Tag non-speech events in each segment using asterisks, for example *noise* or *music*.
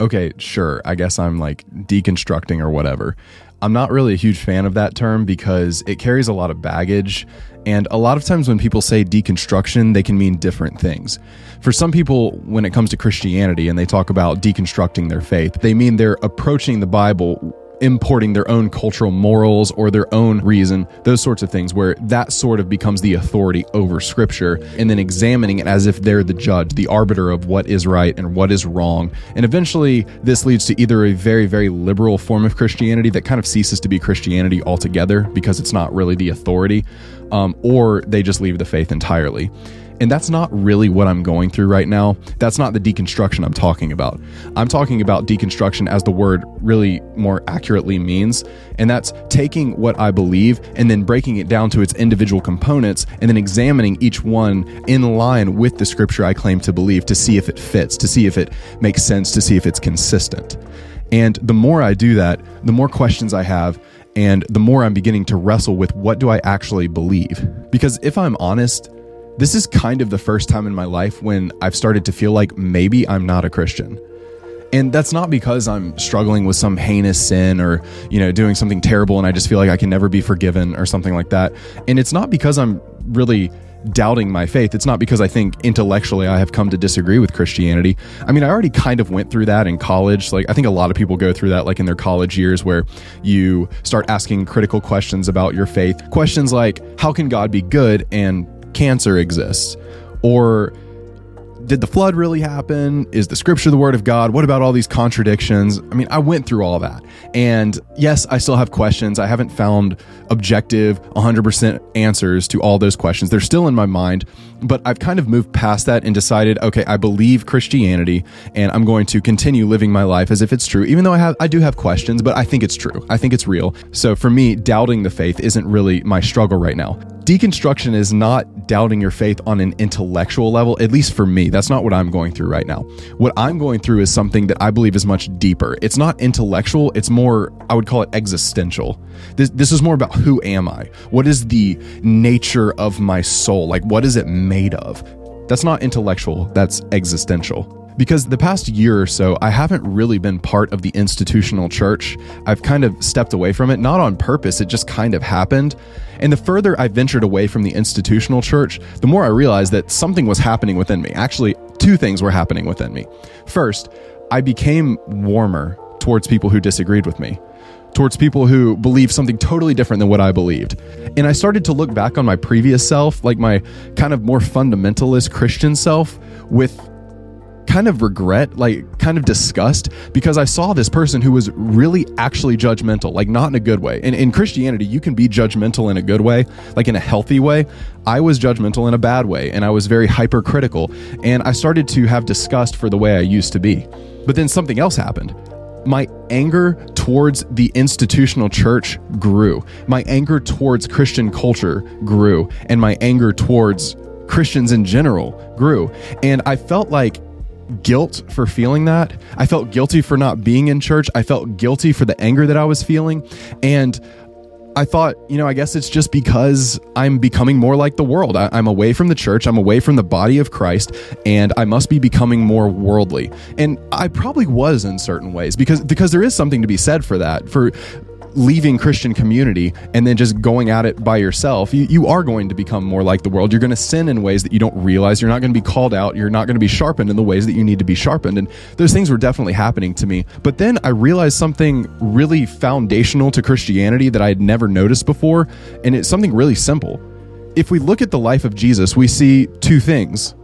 okay, sure, I guess I'm like deconstructing or whatever. I'm not really a huge fan of that term because it carries a lot of baggage. And a lot of times when people say deconstruction, they can mean different things. For some people, when it comes to Christianity and they talk about deconstructing their faith, they mean they're approaching the Bible importing their own cultural morals or their own reason, those sorts of things, where that sort of becomes the authority over scripture, and then examining it as if they're the judge, the arbiter of what is right and what is wrong. And eventually, this leads to either a very, very liberal form of Christianity that kind of ceases to be Christianity altogether because it's not really the authority, um, or they just leave the faith entirely. And that's not really what I'm going through right now. That's not the deconstruction I'm talking about. I'm talking about deconstruction as the word really more accurately means. And that's taking what I believe and then breaking it down to its individual components and then examining each one in line with the scripture I claim to believe to see if it fits, to see if it makes sense, to see if it's consistent. And the more I do that, the more questions I have and the more I'm beginning to wrestle with what do I actually believe? Because if I'm honest, this is kind of the first time in my life when I've started to feel like maybe I'm not a Christian. And that's not because I'm struggling with some heinous sin or, you know, doing something terrible and I just feel like I can never be forgiven or something like that. And it's not because I'm really doubting my faith. It's not because I think intellectually I have come to disagree with Christianity. I mean, I already kind of went through that in college. Like, I think a lot of people go through that, like in their college years, where you start asking critical questions about your faith. Questions like, how can God be good and cancer exists? Or did the flood really happen? Is the scripture the word of God? What about all these contradictions? I mean, I went through all that. And yes, I still have questions. I haven't found objective 100% answers to all those questions. They're still in my mind, but I've kind of moved past that and decided, okay, I believe Christianity and I'm going to continue living my life as if it's true. Even though I have I do have questions, but I think it's true. I think it's real. So for me, doubting the faith isn't really my struggle right now deconstruction is not doubting your faith on an intellectual level, at least for me. That's not what I'm going through right now. What I'm going through is something that I believe is much deeper. It's not intellectual, it's more, I would call it existential. This, this is more about who am I? What is the nature of my soul? Like, what is it made of? That's not intellectual, that's existential because the past year or so, I haven't really been part of the institutional church. I've kind of stepped away from it, not on purpose, it just kind of happened. And the further I ventured away from the institutional church, the more I realized that something was happening within me. Actually, two things were happening within me. First, I became warmer towards people who disagreed with me towards people who believe something totally different than what I believed. And I started to look back on my previous self, like my kind of more fundamentalist Christian self, with kind of regret, like kind of disgust, because I saw this person who was really actually judgmental, like not in a good way. And in Christianity, you can be judgmental in a good way, like in a healthy way. I was judgmental in a bad way, and I was very hypercritical. And I started to have disgust for the way I used to be. But then something else happened my anger towards the institutional church grew. My anger towards Christian culture grew. And my anger towards Christians in general grew. And I felt like guilt for feeling that. I felt guilty for not being in church. I felt guilty for the anger that I was feeling. And I thought, you know, I guess it's just because I'm becoming more like the world. I, am away from the church, I'm away from the body of Christ, and I must be becoming more worldly. And I probably was in certain ways because because there is something to be said for that. For leaving Christian community and then just going at it by yourself, you, you are going to become more like the world. You're going to sin in ways that you don't realize. You're not going to be called out. You're not going to be sharpened in the ways that you need to be sharpened. And those things were definitely happening to me. But then I realized something really foundational to Christianity that I had never noticed before. And it's something really simple. If we look at the life of Jesus, we see two things,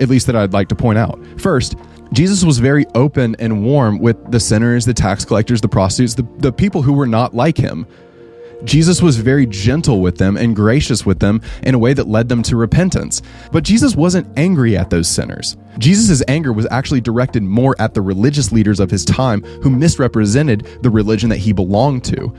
at least that I'd like to point out. First, Jesus was very open and warm with the sinners, the tax collectors, the prostitutes, the, the people who were not like him. Jesus was very gentle with them and gracious with them in a way that led them to repentance. But Jesus wasn't angry at those sinners. Jesus' anger was actually directed more at the religious leaders of his time who misrepresented the religion that he belonged to.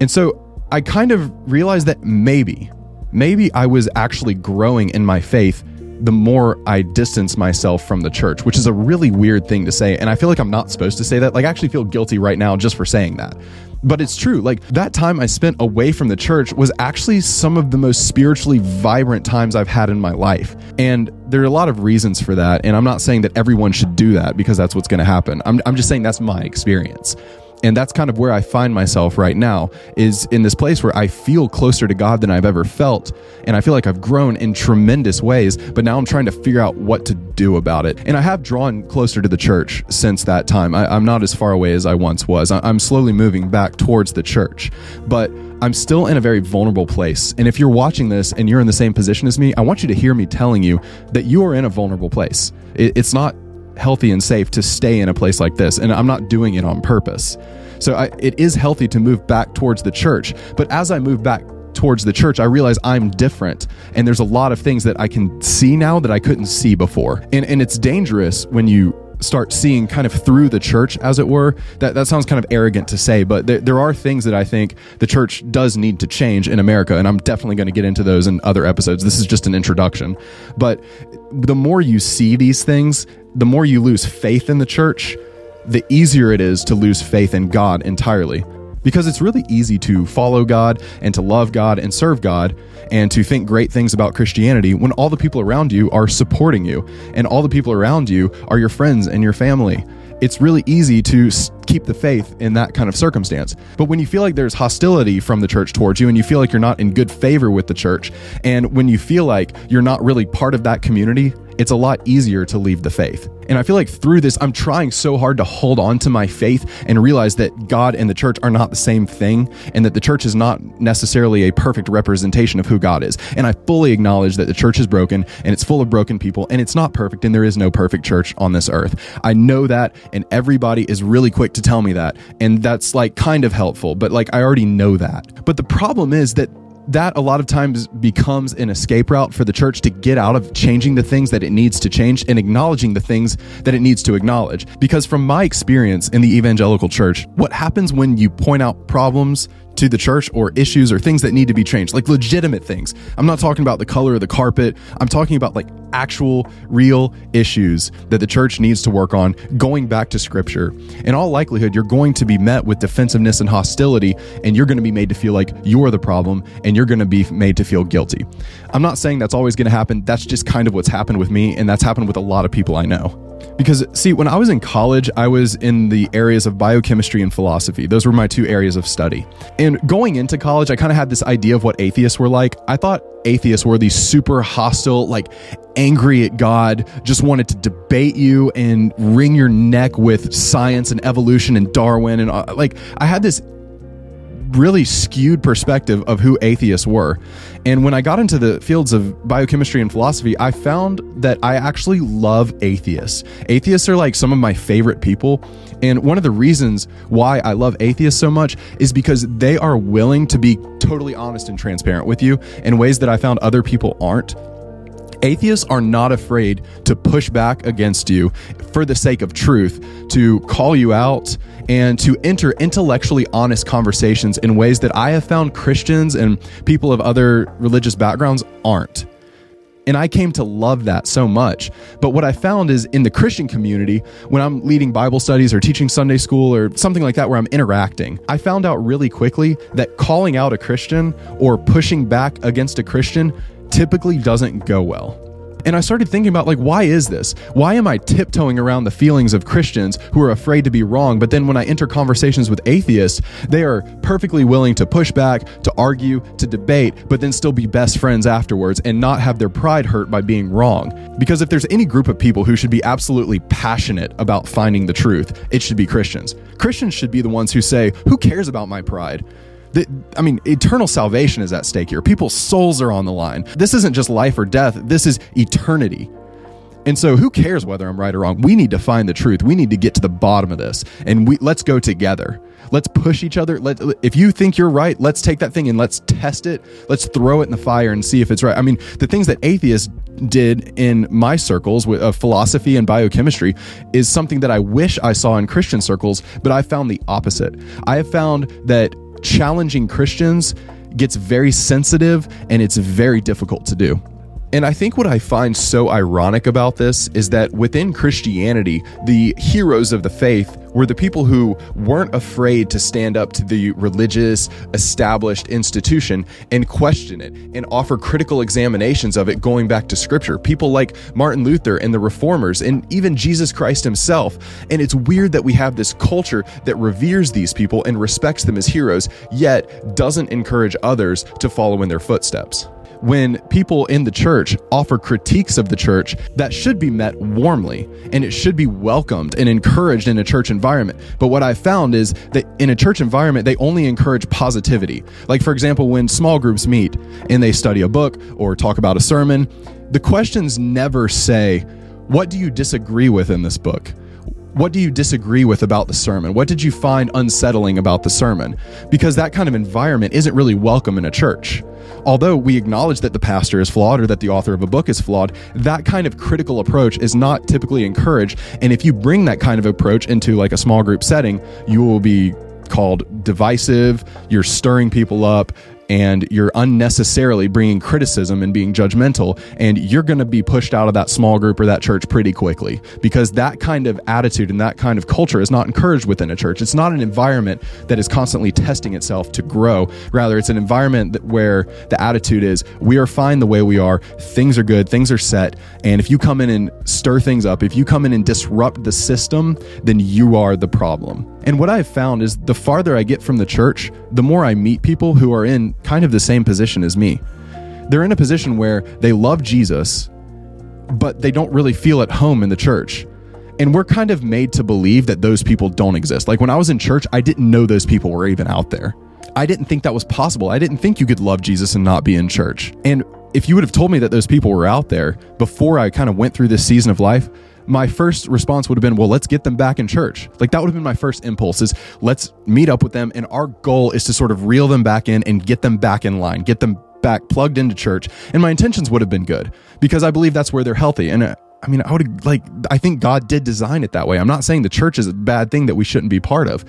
And so I kind of realized that maybe, maybe I was actually growing in my faith the more I distance myself from the church, which is a really weird thing to say. And I feel like I'm not supposed to say that. Like, I actually feel guilty right now just for saying that. But it's true. Like, that time I spent away from the church was actually some of the most spiritually vibrant times I've had in my life. And there are a lot of reasons for that. And I'm not saying that everyone should do that because that's what's going to happen. I'm, I'm just saying that's my experience and that's kind of where I find myself right now is in this place where I feel closer to God than I've ever felt and I feel like I've grown in tremendous ways but now I'm trying to figure out what to do about it and I have drawn closer to the church since that time I, am not as far away as I once was I'm slowly moving back towards the church but I'm still in a very vulnerable place. And if you're watching this and you're in the same position as me, I want you to hear me telling you that you are in a vulnerable place. It's not healthy and safe to stay in a place like this. And I'm not doing it on purpose. So I, it is healthy to move back towards the church. But as I move back towards the church, I realize I'm different. And there's a lot of things that I can see now that I couldn't see before. And, and it's dangerous when you start seeing kind of through the church, as it were. That, that sounds kind of arrogant to say, but there, there are things that I think the church does need to change in America. And I'm definitely going to get into those in other episodes. This is just an introduction. But the more you see these things, the more you lose faith in the church, the easier it is to lose faith in God entirely. Because it's really easy to follow God and to love God and serve God and to think great things about Christianity when all the people around you are supporting you and all the people around you are your friends and your family. It's really easy to keep the faith in that kind of circumstance. But when you feel like there's hostility from the church towards you and you feel like you're not in good favor with the church, and when you feel like you're not really part of that community, it's a lot easier to leave the faith. And I feel like through this, I'm trying so hard to hold on to my faith and realize that God and the church are not the same thing and that the church is not necessarily a perfect representation of who God is. And I fully acknowledge that the church is broken and it's full of broken people and it's not perfect and there is no perfect church on this earth. I know that and everybody is really quick to tell me that. And that's like kind of helpful, but like I already know that. But the problem is that that a lot of times becomes an escape route for the church to get out of changing the things that it needs to change and acknowledging the things that it needs to acknowledge. Because from my experience in the evangelical church, what happens when you point out problems to the church or issues or things that need to be changed, like legitimate things. I'm not talking about the color of the carpet. I'm talking about like actual, real issues that the church needs to work on, going back to scripture. In all likelihood, you're going to be met with defensiveness and hostility, and you're going to be made to feel like you're the problem and you're going to be made to feel guilty. I'm not saying that's always going to happen. That's just kind of what's happened with me, and that's happened with a lot of people I know. Because, see, when I was in college, I was in the areas of biochemistry and philosophy. Those were my two areas of study. And going into college, I kind of had this idea of what atheists were like. I thought atheists were these super hostile, like angry at God, just wanted to debate you and wring your neck with science and evolution and Darwin. And uh, like, I had this really skewed perspective of who atheists were. And when I got into the fields of biochemistry and philosophy, I found that I actually love atheists. Atheists are like some of my favorite people. And one of the reasons why I love atheists so much is because they are willing to be totally honest and transparent with you in ways that I found other people aren't. Atheists are not afraid to push back against you for the sake of truth, to call you out, and to enter intellectually honest conversations in ways that I have found Christians and people of other religious backgrounds aren't. And I came to love that so much. But what I found is in the Christian community, when I'm leading Bible studies or teaching Sunday school or something like that where I'm interacting, I found out really quickly that calling out a Christian or pushing back against a Christian typically doesn't go well. And I started thinking about like, why is this? Why am I tiptoeing around the feelings of Christians who are afraid to be wrong? But then when I enter conversations with atheists, they are perfectly willing to push back, to argue, to debate, but then still be best friends afterwards and not have their pride hurt by being wrong. Because if there's any group of people who should be absolutely passionate about finding the truth, it should be Christians. Christians should be the ones who say, Who cares about my pride? The, I mean, eternal salvation is at stake here. People's souls are on the line. This isn't just life or death, this is eternity. And so who cares whether I'm right or wrong? We need to find the truth. We need to get to the bottom of this. And we let's go together. Let's push each other. Let if you think you're right, let's take that thing and let's test it. Let's throw it in the fire and see if it's right. I mean, the things that atheists did in my circles with philosophy and biochemistry is something that I wish I saw in Christian circles, but I found the opposite. I have found that challenging Christians gets very sensitive and it's very difficult to do. And I think what I find so ironic about this is that within Christianity, the heroes of the faith were the people who weren't afraid to stand up to the religious, established institution and question it and offer critical examinations of it going back to scripture. People like Martin Luther and the reformers, and even Jesus Christ himself. And it's weird that we have this culture that reveres these people and respects them as heroes, yet doesn't encourage others to follow in their footsteps when people in the church offer critiques of the church that should be met warmly and it should be welcomed and encouraged in a church environment. But what I've found is that in a church environment, they only encourage positivity. Like, for example, when small groups meet and they study a book or talk about a sermon, the questions never say, What do you disagree with in this book? What do you disagree with about the sermon? What did you find unsettling about the sermon? Because that kind of environment isn't really welcome in a church although we acknowledge that the pastor is flawed or that the author of a book is flawed, that kind of critical approach is not typically encouraged. And if you bring that kind of approach into like a small group setting, you will be called divisive, you're stirring people up, and you're unnecessarily bringing criticism and being judgmental and you're going to be pushed out of that small group or that church pretty quickly. Because that kind of attitude and that kind of culture is not encouraged within a church. It's not an environment that is constantly testing itself to grow. Rather it's an environment where the attitude is we are fine the way we are. Things are good. Things are set. And if you come in and stir things up if you come in and disrupt the system then you are the problem and what I've found is the farther I get from the church, the more I meet people who are in kind of the same position as me. They're in a position where they love Jesus, but they don't really feel at home in the church. And we're kind of made to believe that those people don't exist. Like when I was in church, I didn't know those people were even out there. I didn't think that was possible. I didn't think you could love Jesus and not be in church. And if you would have told me that those people were out there before I kind of went through this season of life, my first response would have been, well, let's get them back in church. Like that would have been my first impulse is let's meet up with them. And our goal is to sort of reel them back in and get them back in line, get them back plugged into church. And my intentions would have been good because I believe that's where they're healthy. And uh, I mean, I would like, I think God did design it that way. I'm not saying the church is a bad thing that we shouldn't be part of.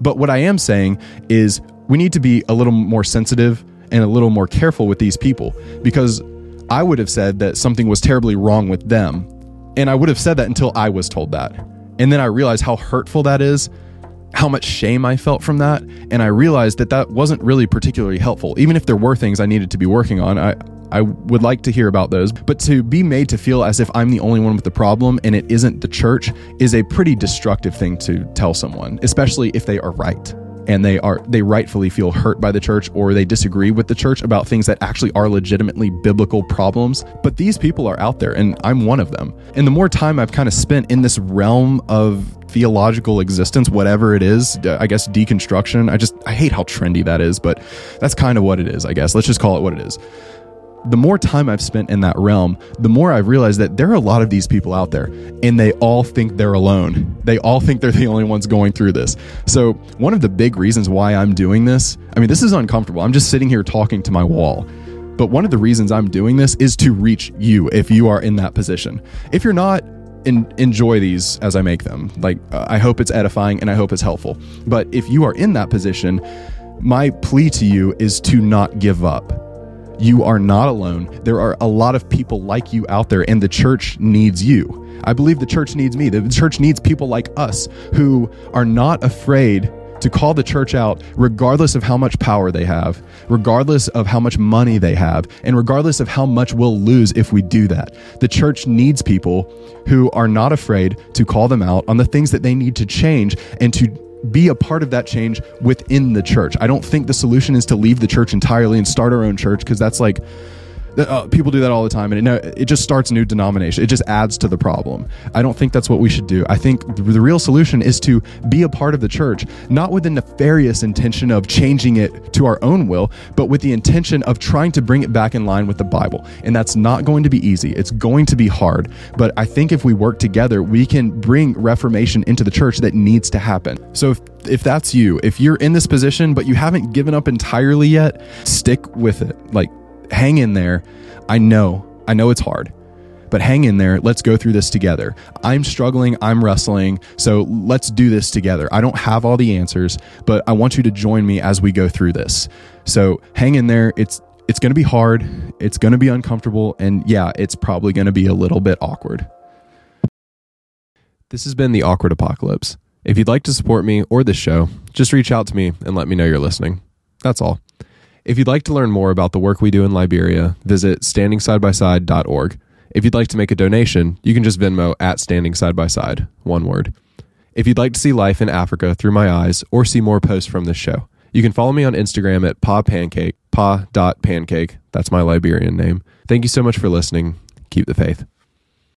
But what I am saying is we need to be a little more sensitive and a little more careful with these people because I would have said that something was terribly wrong with them and I would have said that until I was told that. And then I realized how hurtful that is, how much shame I felt from that. And I realized that that wasn't really particularly helpful. Even if there were things I needed to be working on, I, I would like to hear about those. But to be made to feel as if I'm the only one with the problem and it isn't the church is a pretty destructive thing to tell someone, especially if they are right and they are they rightfully feel hurt by the church or they disagree with the church about things that actually are legitimately biblical problems. But these people are out there and I'm one of them. And the more time I've kind of spent in this realm of theological existence whatever it is I guess deconstruction I just I hate how trendy that is but that's kind of what it is I guess. Let's just call it what it is the more time I've spent in that realm, the more I've realized that there are a lot of these people out there and they all think they're alone. They all think they're *laughs* the only ones going through this. So, one of the big reasons why I'm doing this, I mean, this is uncomfortable. I'm just sitting here talking to my wall. But one of the reasons I'm doing this is to reach you if you are in that position. If you're not, enjoy these as I make them. Like, uh, I hope it's edifying and I hope it's helpful. But if you are in that position, my plea to you is to not give up you are not alone. There are a lot of people like you out there, and the church needs you. I believe the church needs me. The church needs people like us who are not afraid to call the church out, regardless of how much power they have, regardless of how much money they have, and regardless of how much we'll lose if we do that. The church needs people who are not afraid to call them out on the things that they need to change and to be a part of that change within the church. I don't think the solution is to leave the church entirely and start our own church because that's like uh, people do that all the time, and it, it just starts new denomination. It just adds to the problem. I don't think that's what we should do. I think the, the real solution is to be a part of the church, not with the nefarious intention of changing it to our own will, but with the intention of trying to bring it back in line with the Bible. And that's not going to be easy. It's going to be hard. But I think if we work together, we can bring reformation into the church that needs to happen. So if if that's you, if you're in this position but you haven't given up entirely yet, stick with it. Like hang in there. I know, I know it's hard, but hang in there. Let's go through this together. I'm struggling, I'm wrestling, so let's do this together. I don't have all the answers, but I want you to join me as we go through this. So hang in there. It's it's going to be hard, it's going to be uncomfortable, and yeah, it's probably going to be a little bit awkward. This has been the Awkward Apocalypse. If you'd like to support me or this show, just reach out to me and let me know you're listening. That's all. If you'd like to learn more about the work we do in Liberia, visit standingsidebyside.org. If you'd like to make a donation, you can just Venmo at Standing Side by Side, one word. If you'd like to see life in Africa through my eyes or see more posts from this show, you can follow me on Instagram at pa papancake, pa.pancake. That's my Liberian name. Thank you so much for listening. Keep the faith.